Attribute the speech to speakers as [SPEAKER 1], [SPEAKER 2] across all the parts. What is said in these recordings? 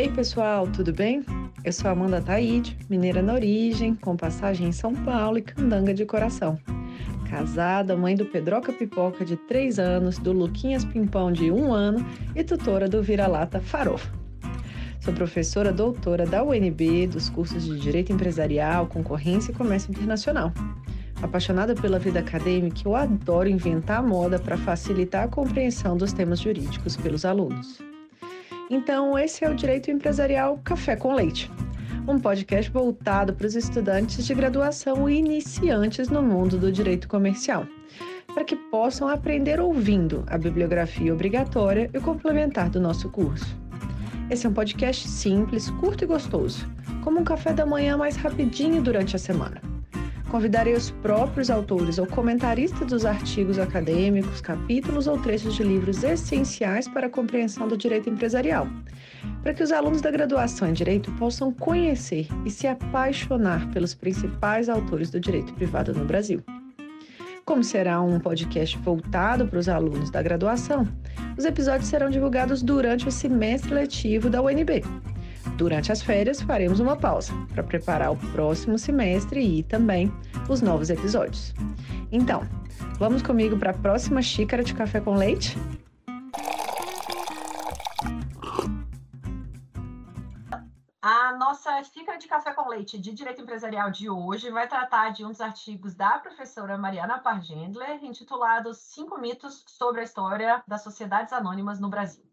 [SPEAKER 1] Ei pessoal, tudo bem? Eu sou Amanda Taide, mineira na origem, com passagem em São Paulo e candanga de coração. Casada, mãe do Pedroca Pipoca de 3 anos, do Luquinhas Pimpão de 1 ano e tutora do Vira-Lata Farofa. Sou professora doutora da UNB dos cursos de Direito Empresarial, Concorrência e Comércio Internacional. Apaixonada pela vida acadêmica, eu adoro inventar moda para facilitar a compreensão dos temas jurídicos pelos alunos. Então, esse é o Direito Empresarial Café com Leite, um podcast voltado para os estudantes de graduação e iniciantes no mundo do direito comercial, para que possam aprender ouvindo a bibliografia obrigatória e complementar do nosso curso. Esse é um podcast simples, curto e gostoso, como um café da manhã mais rapidinho durante a semana. Convidarei os próprios autores ou comentaristas dos artigos acadêmicos, capítulos ou trechos de livros essenciais para a compreensão do direito empresarial, para que os alunos da graduação em direito possam conhecer e se apaixonar pelos principais autores do direito privado no Brasil. Como será um podcast voltado para os alunos da graduação, os episódios serão divulgados durante o semestre letivo da UNB Durante as férias, faremos uma pausa para preparar o próximo semestre e também os novos episódios. Então, vamos comigo para a próxima xícara de café com leite?
[SPEAKER 2] A nossa xícara de café com leite de direito empresarial de hoje vai tratar de um dos artigos da professora Mariana Pargendler, intitulado Cinco mitos sobre a história das sociedades anônimas no Brasil,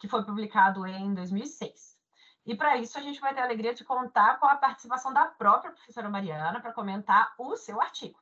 [SPEAKER 2] que foi publicado em 2006. E para isso a gente vai ter a alegria de contar com a participação da própria professora Mariana para comentar o seu artigo.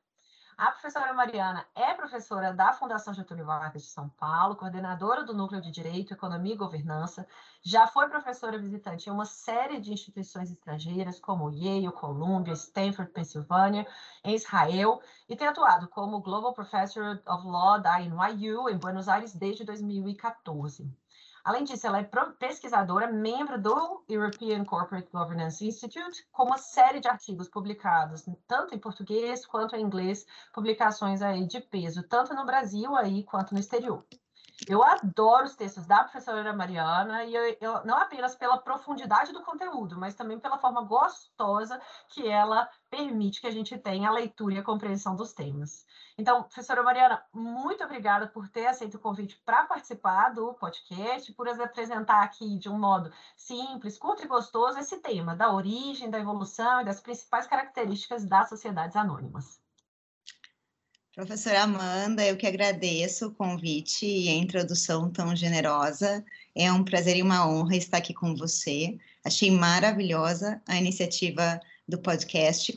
[SPEAKER 2] A professora Mariana é professora da Fundação Getúlio Vargas de São Paulo, coordenadora do Núcleo de Direito, Economia e Governança, já foi professora visitante em uma série de instituições estrangeiras, como Yale, Columbia, Stanford, Pensilvânia, em Israel, e tem atuado como Global Professor of Law da NYU, em Buenos Aires, desde 2014. Além disso, ela é pesquisadora, membro do European Corporate Governance Institute, com uma série de artigos publicados, tanto em português quanto em inglês, publicações aí de peso, tanto no Brasil aí quanto no exterior. Eu adoro os textos da professora Mariana, e eu, eu, não apenas pela profundidade do conteúdo, mas também pela forma gostosa que ela permite que a gente tenha a leitura e a compreensão dos temas. Então, professora Mariana, muito obrigada por ter aceito o convite para participar do podcast, por apresentar aqui de um modo simples, curto e gostoso esse tema da origem, da evolução e das principais características das sociedades anônimas.
[SPEAKER 3] Professora Amanda, eu que agradeço o convite e a introdução tão generosa. É um prazer e uma honra estar aqui com você. Achei maravilhosa a iniciativa do podcast.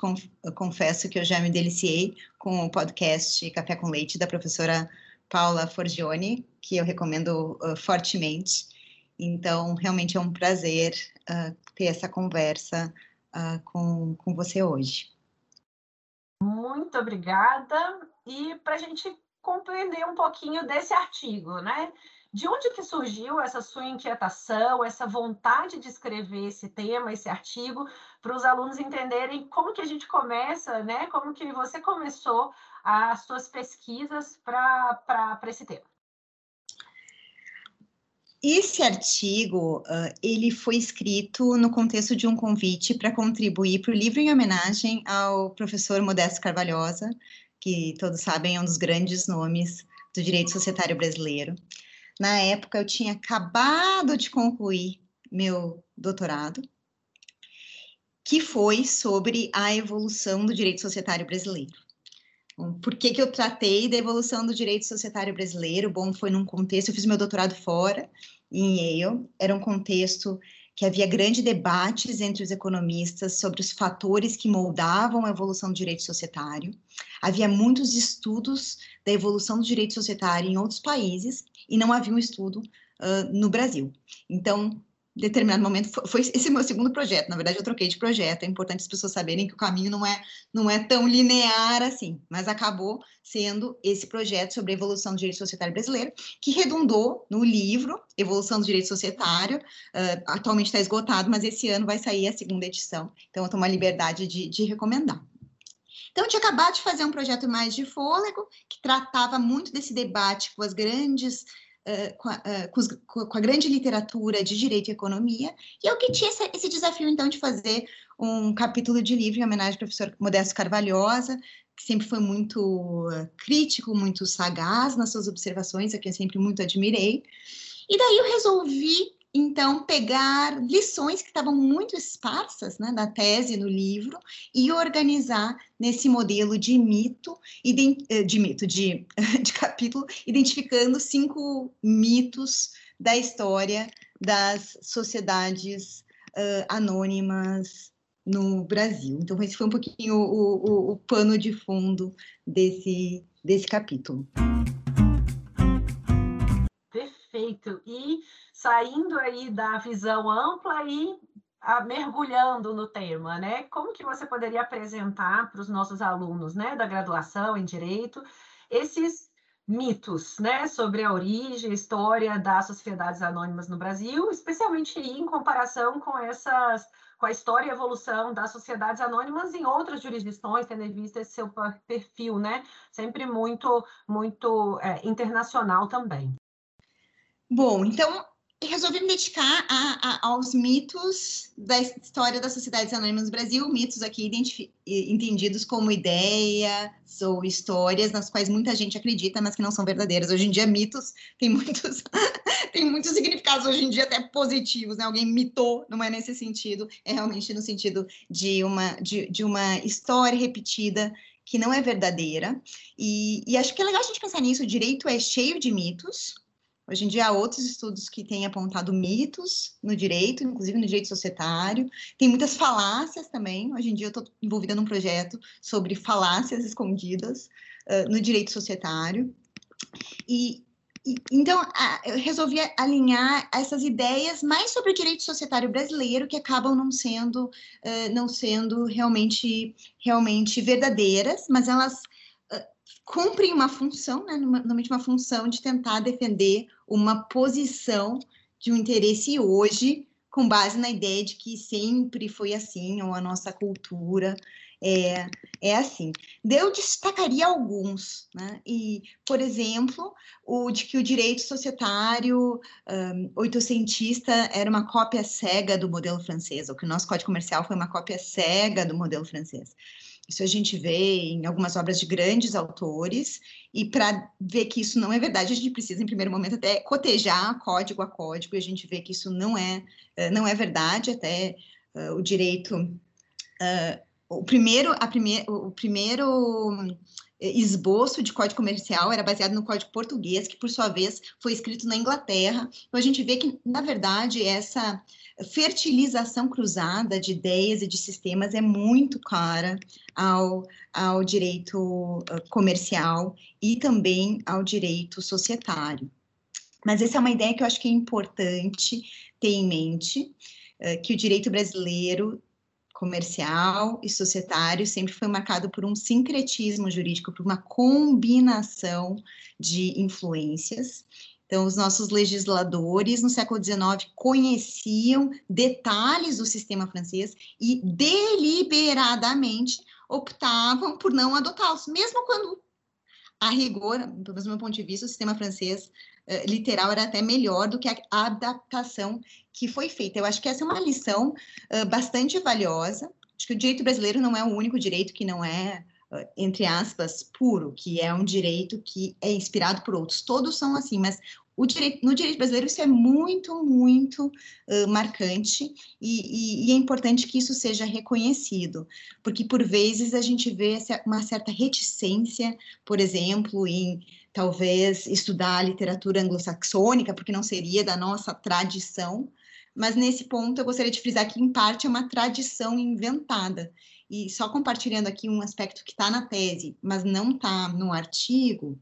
[SPEAKER 3] Confesso que eu já me deliciei com o podcast Café com Leite da professora Paula Forgione, que eu recomendo uh, fortemente. Então, realmente é um prazer uh, ter essa conversa uh, com, com você hoje.
[SPEAKER 2] Muito obrigada e para a gente compreender um pouquinho desse artigo, né? De onde que surgiu essa sua inquietação, essa vontade de escrever esse tema, esse artigo, para os alunos entenderem como que a gente começa, né? Como que você começou as suas pesquisas para esse tema?
[SPEAKER 3] Esse artigo, uh, ele foi escrito no contexto de um convite para contribuir para o livro em homenagem ao professor Modesto Carvalhosa, que todos sabem é um dos grandes nomes do direito societário brasileiro. Na época, eu tinha acabado de concluir meu doutorado, que foi sobre a evolução do direito societário brasileiro. Por que, que eu tratei da evolução do direito societário brasileiro? Bom, foi num contexto, eu fiz meu doutorado fora, em Yale, era um contexto que havia grandes debates entre os economistas sobre os fatores que moldavam a evolução do direito societário. Havia muitos estudos da evolução do direito societário em outros países e não havia um estudo uh, no Brasil. Então, determinado momento foi, esse meu segundo projeto. Na verdade, eu troquei de projeto. É importante as pessoas saberem que o caminho não é não é tão linear assim, mas acabou sendo esse projeto sobre a evolução do direito societário brasileiro, que redundou no livro Evolução do Direito Societário. Uh, atualmente está esgotado, mas esse ano vai sair a segunda edição. Então, eu tomo a liberdade de, de recomendar. Então, eu tinha acabado de fazer um projeto mais de fôlego, que tratava muito desse debate com as grandes uh, com, a, uh, com, os, com, a, grande literatura de direito e economia, e eu que tinha essa, esse desafio, então, de fazer um capítulo de livro em homenagem ao professor Modesto Carvalhosa, que sempre foi muito crítico, muito sagaz nas suas observações, a quem eu sempre muito admirei. E daí eu resolvi então pegar lições que estavam muito esparsas né, da tese no livro e organizar nesse modelo de mito, eh, de mito, de, de capítulo, identificando cinco mitos da história das sociedades uh, anônimas no Brasil. Então, esse foi um pouquinho o, o, o pano de fundo desse, desse capítulo.
[SPEAKER 2] Perfeito. E saindo aí da visão ampla e a, mergulhando no tema, né? Como que você poderia apresentar para os nossos alunos, né, da graduação em direito, esses mitos, né, sobre a origem, a história das sociedades anônimas no Brasil, especialmente em comparação com essas com a história e evolução das sociedades anônimas em outras jurisdições, tendo em vista esse seu perfil, né, sempre muito muito é, internacional também.
[SPEAKER 3] Bom, então resolvi me dedicar a, a, aos mitos da história das sociedades anônimas no Brasil, mitos aqui entendidos como ideias ou histórias nas quais muita gente acredita, mas que não são verdadeiras. Hoje em dia, mitos têm muitos, tem muitos significados, hoje em dia até positivos, né? Alguém mitou, não é nesse sentido, é realmente no sentido de uma, de, de uma história repetida que não é verdadeira. E, e acho que é legal a gente pensar nisso, o direito é cheio de mitos, Hoje em dia há outros estudos que têm apontado mitos no direito, inclusive no direito societário. Tem muitas falácias também. Hoje em dia eu estou envolvida num projeto sobre falácias escondidas uh, no direito societário. E, e então a, eu resolvi alinhar essas ideias mais sobre o direito societário brasileiro que acabam não sendo uh, não sendo realmente realmente verdadeiras, mas elas cumprem uma função, né, normalmente uma função de tentar defender uma posição de um interesse hoje, com base na ideia de que sempre foi assim, ou a nossa cultura é, é assim. Eu destacaria alguns, né? E, por exemplo, o de que o direito societário um, oitocentista era uma cópia cega do modelo francês, ou que o nosso código comercial foi uma cópia cega do modelo francês. Isso a gente vê em algumas obras de grandes autores, e para ver que isso não é verdade, a gente precisa, em primeiro momento, até cotejar código a código, e a gente vê que isso não é, eh, não é verdade, até uh, o direito. Uh, o primeiro, a primeir, o primeiro esboço de código comercial era baseado no código português, que por sua vez foi escrito na Inglaterra. Então a gente vê que, na verdade, essa fertilização cruzada de ideias e de sistemas é muito cara ao, ao direito comercial e também ao direito societário. Mas essa é uma ideia que eu acho que é importante ter em mente, que o direito brasileiro comercial e societário sempre foi marcado por um sincretismo jurídico, por uma combinação de influências. Então, os nossos legisladores no século XIX conheciam detalhes do sistema francês e deliberadamente optavam por não adotá-los, mesmo quando, a rigor, pelo do meu ponto de vista, o sistema francês uh, literal era até melhor do que a adaptação que foi feita. Eu acho que essa é uma lição uh, bastante valiosa. Acho que o direito brasileiro não é o único direito que não é entre aspas, puro, que é um direito que é inspirado por outros. Todos são assim, mas Direito, no direito brasileiro isso é muito, muito uh, marcante e, e, e, é importante que isso seja reconhecido, porque por vezes a gente vê uma certa reticência, por exemplo, em talvez estudar a literatura anglo-saxônica, porque não seria da nossa tradição, mas nesse ponto eu gostaria de frisar que, em parte, é uma tradição inventada. E só compartilhando aqui um aspecto que está na tese, mas não está no artigo,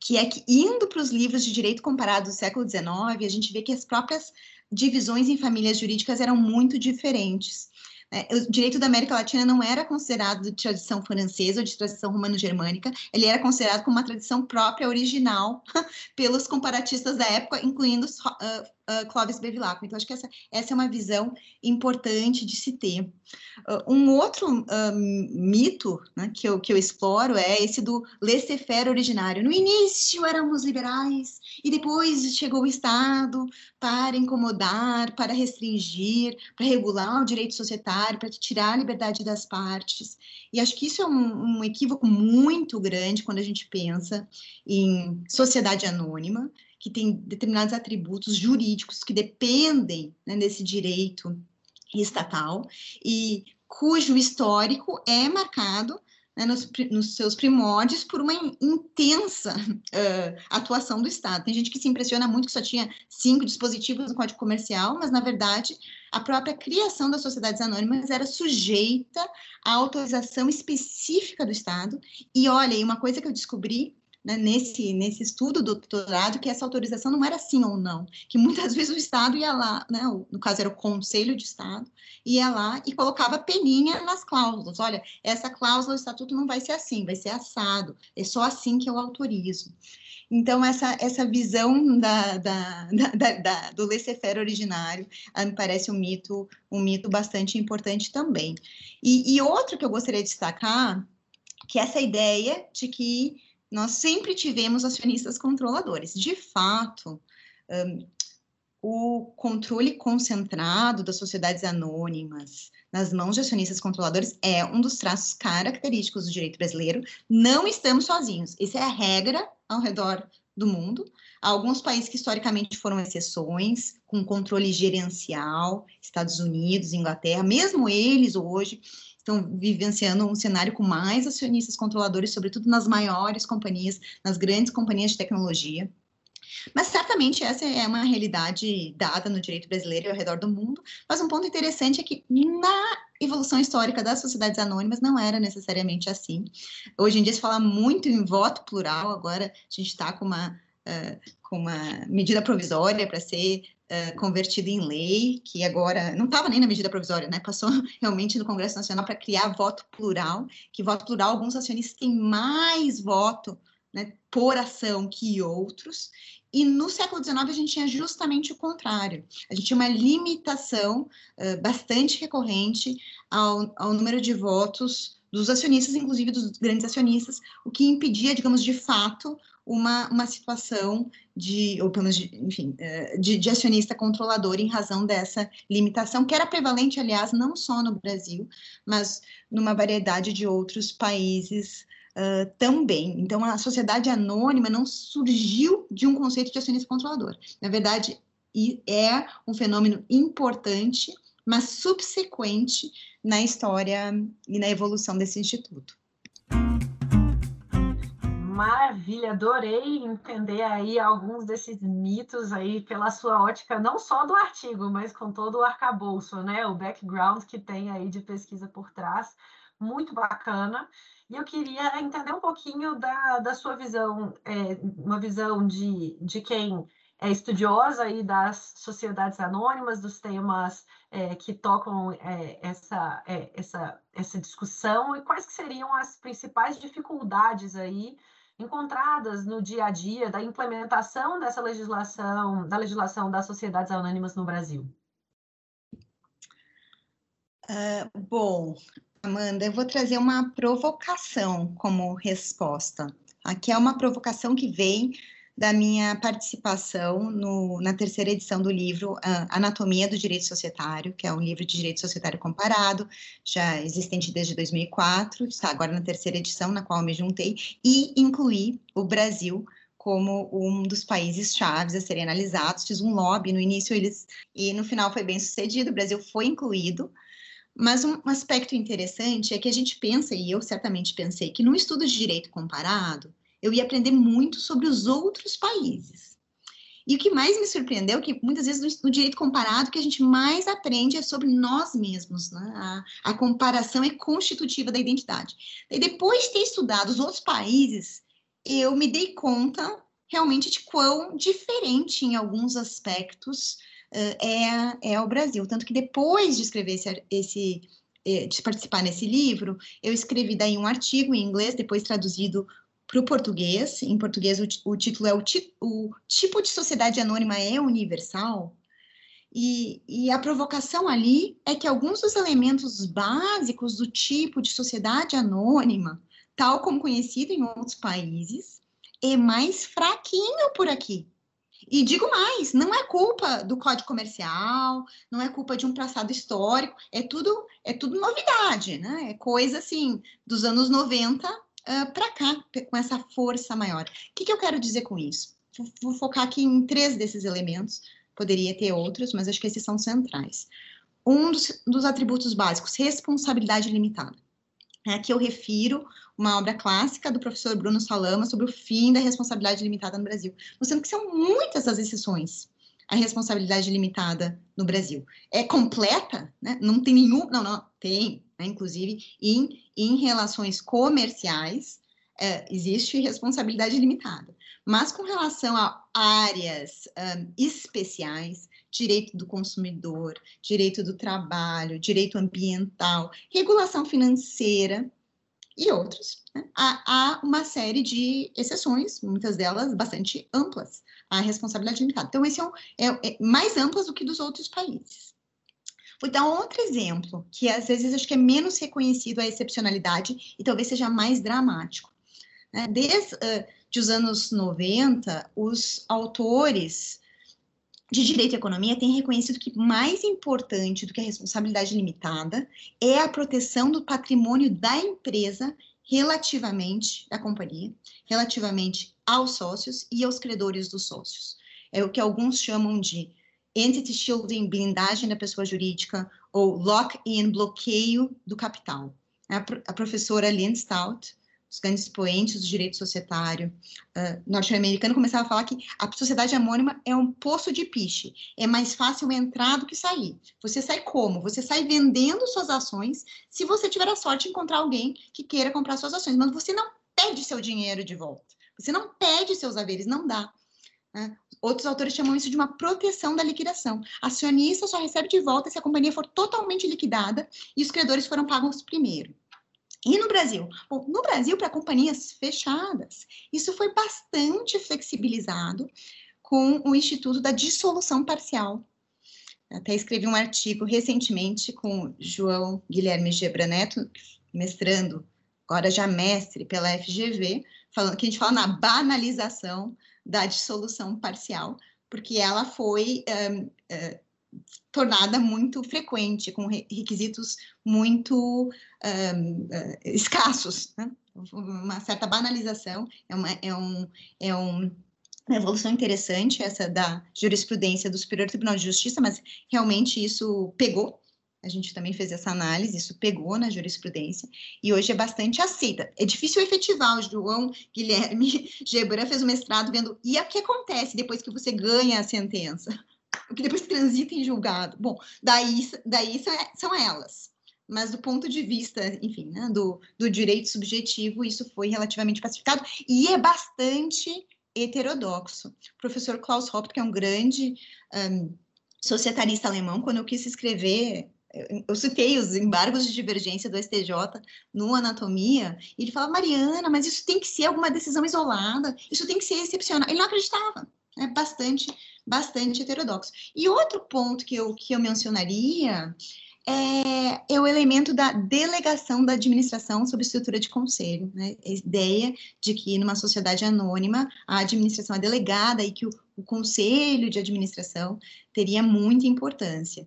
[SPEAKER 3] que é que, indo para os livros de direito comparado do século XIX, a gente vê que as próprias divisões em famílias jurídicas eram muito diferentes. Né? O direito da América Latina não era considerado de tradição francesa ou de tradição romano-germânica, ele era considerado como uma tradição própria, original, pelos comparatistas da época, incluindo uh, Clóvis Bevilacqua. Então, acho que essa, essa é uma visão importante de se ter. Uh, um outro uh, mito né, que, eu, que eu exploro é esse do laissez-faire originário. No início éramos liberais e depois chegou o Estado para incomodar, para restringir, para regular o direito societário, para tirar a liberdade das partes. E acho que isso é um, um equívoco muito grande quando a gente pensa em sociedade anônima, que tem determinados atributos jurídicos que dependem né, desse direito estatal e cujo histórico é marcado né, nos, nos, seus primórdios por uma intensa uh, atuação do Estado. Tem gente que se impressiona muito que só tinha cinco dispositivos no Código Comercial, mas, na verdade, a própria criação das sociedades anônimas era sujeita à autorização específica do Estado. E, olha, uma coisa que eu descobri né, nesse, nesse estudo do doutorado que essa autorização não era sim ou não, que muitas vezes o Estado ia lá, né, no caso era o Conselho de Estado, ia lá e colocava peninha nas cláusulas. Olha, essa cláusula do Estatuto não vai ser assim, vai ser assado, é só assim que eu autorizo. Então, essa, essa visão da, da, da, da do laissez-faire originário ah, me parece um mito, um mito bastante importante também. E, e outro que eu gostaria de destacar, que é essa ideia de que nós sempre tivemos acionistas controladores. De fato, um, o controle concentrado das sociedades anônimas nas mãos de acionistas controladores é um dos traços característicos do direito brasileiro. Não estamos sozinhos. Isso é a regra ao redor do mundo. Há alguns países que historicamente foram exceções, com controle gerencial, Estados Unidos, Inglaterra, mesmo eles hoje estão vivenciando um cenário com mais acionistas controladores, sobretudo nas maiores companhias, nas grandes companhias de tecnologia. Mas certamente essa é uma realidade dada no direito brasileiro e ao redor do mundo. Mas um ponto interessante é que na evolução histórica das sociedades anônimas não era necessariamente assim. Hoje em dia se fala muito em voto plural, agora a gente está com uma, uh, com uma medida provisória para ser uh, convertido em lei, que agora não estava nem na medida provisória, né? Passou realmente no Congresso Nacional para criar voto plural, que voto plural, alguns acionistas têm mais voto né, por ação que outros. E no século XIX a gente tinha justamente o contrário. A gente tinha uma limitação uh, bastante recorrente ao, ao número de votos dos acionistas, inclusive dos grandes acionistas, o que impedia, digamos, de fato, uma, uma situação de, ou pelo menos, enfim, eh, de, de, acionista controlador em razão dessa limitação, que era prevalente, aliás, não só no Brasil, mas numa variedade de outros países uh, também. Então, a sociedade anônima não surgiu de um conceito de acionista controlador. Na verdade, é um fenômeno importante, mas subsequente na história e na evolução desse instituto.
[SPEAKER 2] Maravilha, adorei entender aí alguns desses mitos aí pela sua ótica, não só do artigo, mas com todo o arcabouço, né? O background que tem aí de pesquisa por trás, muito bacana. E eu queria entender um pouquinho da, da sua visão, é, uma visão de, de quem é estudiosa aí das sociedades anônimas, dos temas é, que tocam é, essa, é, essa, essa discussão, e quais que seriam as principais dificuldades aí encontradas no dia a dia da implementação dessa legislação, da legislação das sociedades anônimas no Brasil?
[SPEAKER 3] Uh, bom, Amanda, eu vou trazer uma provocação como resposta. Aqui é uma provocação que vem da minha participação no, na terceira edição do livro uh, Anatomia do Direito Societário, que é um livro de direito societário comparado, já existente desde 2004, está agora na terceira edição, na qual me juntei, e incluí o Brasil como um dos países chaves a serem analisados. Fiz um lobby no início, eles e no final foi bem sucedido, o Brasil foi incluído. Mas um aspecto interessante é que a gente pensa, e eu certamente pensei, que no estudo de direito comparado, eu ia aprender muito sobre os outros países. E o que mais me surpreendeu é que muitas vezes no, direito comparado, o que a gente mais aprende é sobre nós mesmos, né? a, a comparação é constitutiva da identidade. E depois de ter estudado os outros países, eu me dei conta realmente de quão diferente em alguns aspectos uh, é, é o Brasil. Tanto que depois de escrever esse, esse eh, de participar nesse livro, eu escrevi daí um artigo em inglês, depois traduzido para o português. Em português, o, o título é o, ti, o, tipo de sociedade anônima é universal? E, e, a provocação ali é que alguns dos elementos básicos do tipo de sociedade anônima, tal como conhecido em outros países, é mais fraquinho por aqui. E digo mais, não é culpa do código comercial, não é culpa de um passado histórico, é tudo é tudo novidade, né? É coisa assim dos anos 90 uh, para cá, com essa força maior. O que, que eu quero dizer com isso? Vou, vou focar aqui em três desses elementos, poderia ter outros, mas acho que esses são centrais. Um dos, dos atributos básicos, responsabilidade limitada. Aqui eu refiro uma obra clássica do professor Bruno Salama sobre o fim da responsabilidade limitada no Brasil, mostrando que são muitas as exceções à responsabilidade limitada no Brasil. É completa, né? Não tem nenhum, não, não, tem, né? inclusive em, em relações comerciais é, existe responsabilidade limitada, mas com relação a áreas um, especiais, direito do consumidor, direito do trabalho, direito ambiental, regulação financeira, e outros. Né? Há, há, uma série de exceções, muitas delas bastante amplas, à responsabilidade limitada. Então, esse é, um, é, é mais amplas do que dos outros países. Vou dar outro exemplo, que às vezes acho que é menos reconhecido a excepcionalidade e talvez seja mais dramático. Né? Desde os anos 90, os autores de direito e economia têm reconhecido que mais importante do que a responsabilidade limitada é a proteção do patrimônio da empresa relativamente da companhia, relativamente aos sócios e aos credores dos sócios. É o que alguns chamam de entity shielding, blindagem da pessoa jurídica, ou lock-in, bloqueio do capital. A, professora Lynn Stout os grandes expoentes do direito societário uh, norte-americano começavam a falar que a sociedade anônima é um poço de piche. É mais fácil entrar do que sair. Você sai como? Você sai vendendo suas ações se você tiver a sorte de encontrar alguém que queira comprar suas ações. Mas você não pede seu dinheiro de volta. Você não pede seus haveres, não dá. Né? Outros autores chamam isso de uma proteção da liquidação. Acionista só recebe de volta se a companhia for totalmente liquidada e os credores foram pagos primeiro. E no Brasil? Bom, no Brasil, para companhias fechadas, isso foi bastante flexibilizado com o Instituto da Dissolução Parcial. Até escrevi um artigo recentemente com João Guilherme Gebra Neto, mestrando, agora já mestre pela FGV, falando que a gente fala na banalização da dissolução parcial, porque ela foi uh, tornada muito frequente, com requisitos muito uh, escassos, né? uma certa banalização, é, uma, é, um, é um, uma evolução interessante essa da jurisprudência do Superior Tribunal de Justiça, mas realmente isso pegou, a gente também fez essa análise, isso pegou na jurisprudência, e hoje é bastante aceita. É difícil efetivar, o João Guilherme Gebran fez o mestrado vendo, e o que acontece depois que você ganha a sentença? o que depois transita em julgado. Bom, daí, daí são, são elas. Mas do ponto de vista, enfim, né, do, do direito subjetivo, isso foi relativamente pacificado e é bastante heterodoxo. O professor Klaus Hopp, que é um grande um, societarista alemão, quando eu quis escrever eu citei os embargos de divergência do STJ no Anatomia, e ele falava, Mariana, mas isso tem que ser alguma decisão isolada, isso tem que ser excepcional. Ele não acreditava, é bastante bastante heterodoxo. E outro ponto que eu, que eu mencionaria é, é, o elemento da delegação da administração sob estrutura de conselho. Né? A ideia de que numa sociedade anônima a administração é delegada e que o, o conselho de administração teria muita importância.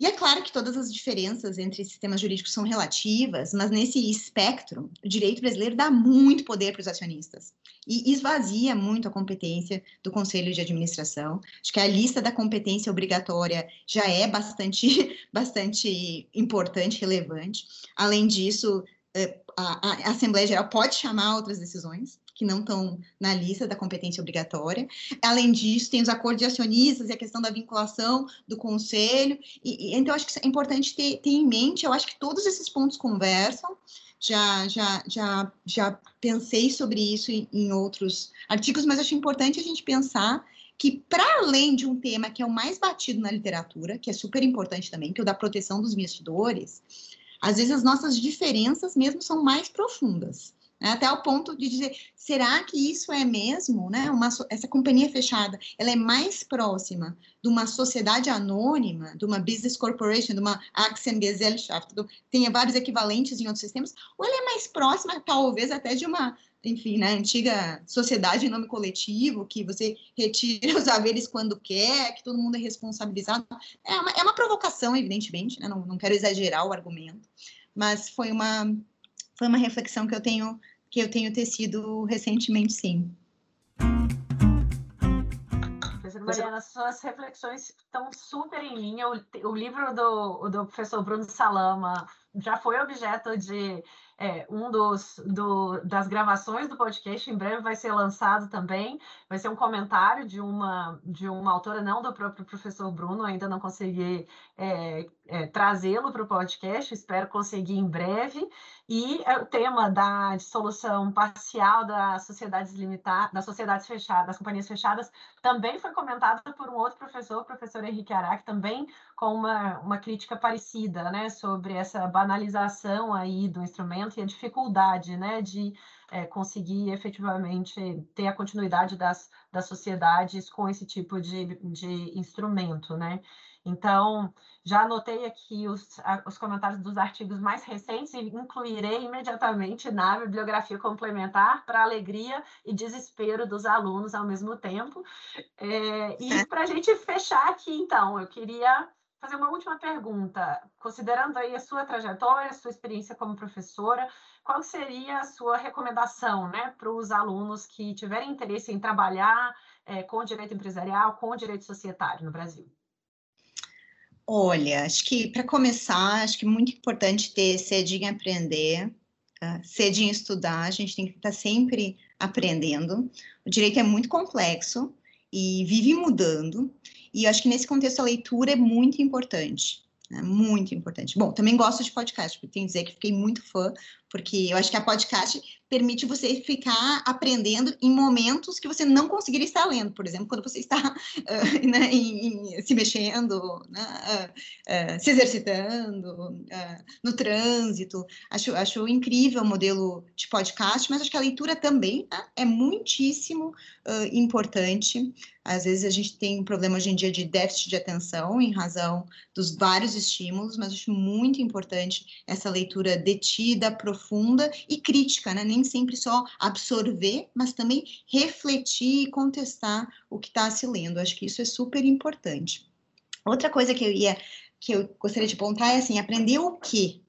[SPEAKER 3] E é claro que todas as diferenças entre sistemas jurídicos são relativas, mas nesse espectro, o direito brasileiro dá muito poder para os acionistas e esvazia muito a competência do conselho de administração. Acho que a lista da competência obrigatória já é bastante, bastante importante, relevante. Além disso, eh, a, a Assembleia Geral pode chamar outras decisões, que não estão na lista da competência obrigatória. Além disso, tem os acordos de acionistas e a questão da vinculação do conselho. E, e então, acho que é importante ter, ter, em mente, eu acho que todos esses pontos conversam. Já, já, já, já pensei sobre isso em, em outros artigos, mas acho importante a gente pensar que, para além de um tema que é o mais batido na literatura, que é super importante também, que é o da proteção dos investidores, às vezes as nossas diferenças mesmo são mais profundas. Né? até o ponto de dizer, será que isso é mesmo, né? Uma, essa companhia fechada, ela é mais próxima de uma sociedade anônima, de uma business corporation, de uma Aktiengesellschaft, do, tem vários equivalentes em outros sistemas, ou ela é mais próxima, talvez, até de uma, enfim, né, antiga sociedade em nome coletivo, que você retira os haveres quando quer, que todo mundo é responsabilizado. É uma, é uma provocação, evidentemente, né? não, não quero exagerar o argumento, mas foi uma foi uma reflexão que eu tenho que eu tenho tecido recentemente, sim.
[SPEAKER 2] Professora Mariana, suas reflexões estão super em linha. O, o livro do, do professor Bruno Salama já foi objeto de é, um dos do, das gravações do podcast, em breve vai ser lançado também, vai ser um comentário de uma de uma autora, não do próprio professor Bruno, ainda não consegui é, é, trazê-lo para o podcast, espero conseguir em breve. E é o tema da dissolução parcial das sociedades limitadas, das sociedades fechadas, das companhias fechadas, também foi comentado por um outro professor, o professor Henrique Araque, também com uma, uma crítica parecida, né, sobre essa banalização aí do instrumento e a dificuldade, né, de é, conseguir efetivamente ter a continuidade das, das sociedades com esse tipo de, de instrumento, né? Então, já anotei aqui os, os comentários dos artigos mais recentes e incluirei imediatamente na bibliografia complementar para alegria e desespero dos alunos ao mesmo tempo. É, e para a gente fechar aqui, então, eu queria fazer uma última pergunta. Considerando aí a sua trajetória, a sua experiência como professora, qual seria a sua recomendação né, para os alunos que tiverem interesse em trabalhar é, com direito empresarial, com direito societário no Brasil?
[SPEAKER 3] Olha, acho que para começar, acho que é muito importante ter em aprender, uh, sede em estudar, a gente tem que estar sempre aprendendo. O direito é muito complexo e vive mudando, e acho que nesse contexto a leitura é muito importante. É muito importante. Bom, também gosto de podcast, porque tenho que dizer que fiquei muito fã, porque eu acho que a podcast permite você ficar aprendendo em momentos que você não conseguiria estar lendo, por exemplo, quando você está uh, né, em, em, se mexendo, né, uh, uh, se exercitando, no trânsito. Acho, acho incrível o modelo de podcast, mas acho que a leitura também né, é muitíssimo importante. Às vezes a gente tem um problema hoje em dia de déficit de atenção em razão dos vários estímulos, mas acho muito importante essa leitura detida, profunda e crítica, né? Nem sempre só absorver, mas também refletir e contestar o que está se lendo. Acho que isso é super importante. Outra coisa que eu ia que eu gostaria de apontar é assim, aprender o quê?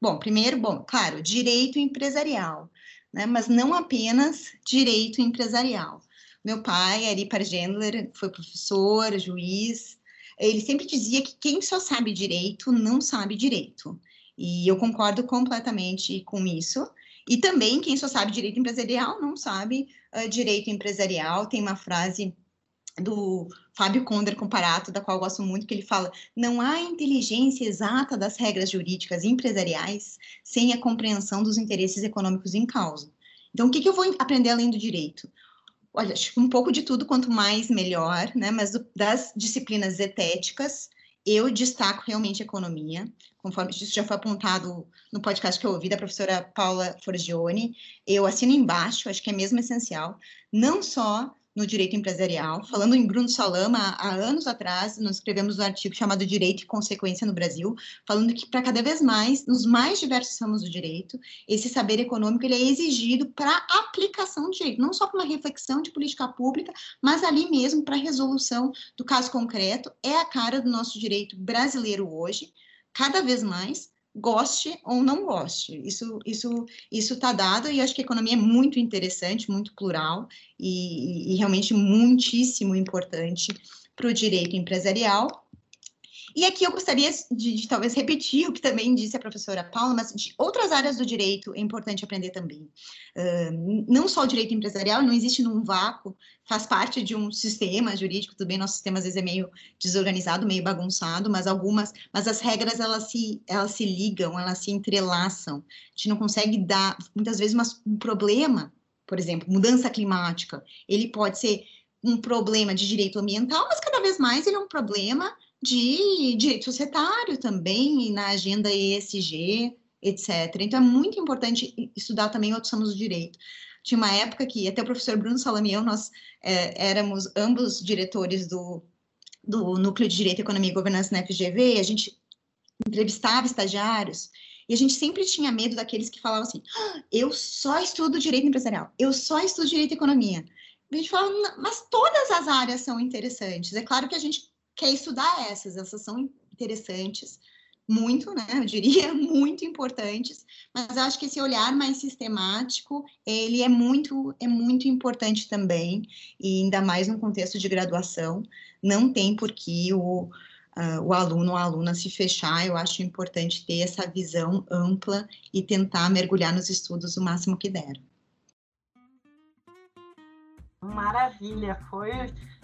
[SPEAKER 3] Bom, primeiro, bom, claro, direito empresarial, né? Mas não apenas direito empresarial. Meu pai, Ari Pargendler, foi professor, juiz. Ele sempre dizia que quem só sabe direito não sabe direito. E eu concordo completamente com isso. E também quem só sabe direito empresarial não sabe uh, direito empresarial. Tem uma frase do Fábio Conder Comparato, da qual eu gosto muito, que ele fala: não há inteligência exata das regras jurídicas empresariais sem a compreensão dos interesses econômicos em causa. Então, o que, que eu vou aprender além do direito? Olha, um pouco de tudo, quanto mais melhor, né? Mas do, das disciplinas etéticas, eu destaco realmente economia, conforme isso já foi apontado no podcast que eu ouvi da professora Paula Forgione. Eu assino embaixo, acho que é mesmo essencial, não só no direito empresarial. Falando em Bruno Salama, há anos atrás, nós escrevemos um artigo chamado Direito e Consequência no Brasil, falando que para cada vez mais, nos mais diversos ramos do direito, esse saber econômico ele é exigido para aplicação do direito, não só para uma reflexão de política pública, mas ali mesmo para a resolução do caso concreto. É a cara do nosso direito brasileiro hoje, cada vez mais, goste ou não goste. Isso isso isso está dado e acho que a economia é muito interessante, muito plural e, e realmente muitíssimo importante para o direito empresarial e aqui eu gostaria de, de, talvez repetir o que também disse a professora Paula, mas de outras áreas do direito é importante aprender também. Uh, não só o direito empresarial, não existe num vácuo, faz parte de um sistema jurídico, tudo bem, nosso sistema às vezes é meio desorganizado, meio bagunçado, mas algumas, mas as regras elas se, elas se ligam, elas se entrelaçam. A gente não consegue dar, muitas vezes, uma, um problema, por exemplo, mudança climática, ele pode ser um problema de direito ambiental, mas cada vez mais ele é um problema de direito societário também, na agenda ESG, etc. Então é muito importante estudar também outros ramos do direito. Tinha uma época que até o professor Bruno Salamião, nós é, éramos ambos diretores do, do Núcleo de Direito, Economia e Governança na FGV, a gente entrevistava estagiários e a gente sempre tinha medo daqueles que falavam assim: ah, eu só estudo direito empresarial, eu só estudo direito e economia. A gente fala, mas todas as áreas são interessantes. É claro que a gente quer estudar essas, essas são interessantes, muito, né? Eu diria muito importantes, mas acho que esse olhar mais sistemático, ele é muito, é muito importante também, e ainda mais no contexto de graduação, não tem por que o, uh, o aluno ou a aluna se fechar, eu acho importante ter essa visão ampla e tentar mergulhar nos estudos o máximo que der.
[SPEAKER 2] Maravilha, foi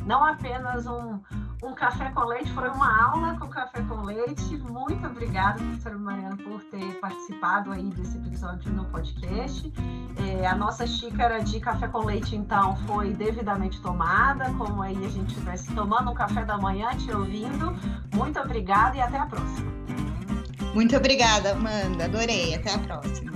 [SPEAKER 2] não apenas um, um café com leite, foi uma aula com café com leite. Muito obrigada, professora Mariana, por ter participado aí desse episódio no podcast. É, a nossa xícara de café com leite, então, foi devidamente tomada, como aí a gente estivesse tomando um café da manhã, te ouvindo. Muito obrigada e até a próxima.
[SPEAKER 3] Muito obrigada, Amanda. Adorei. Até a próxima.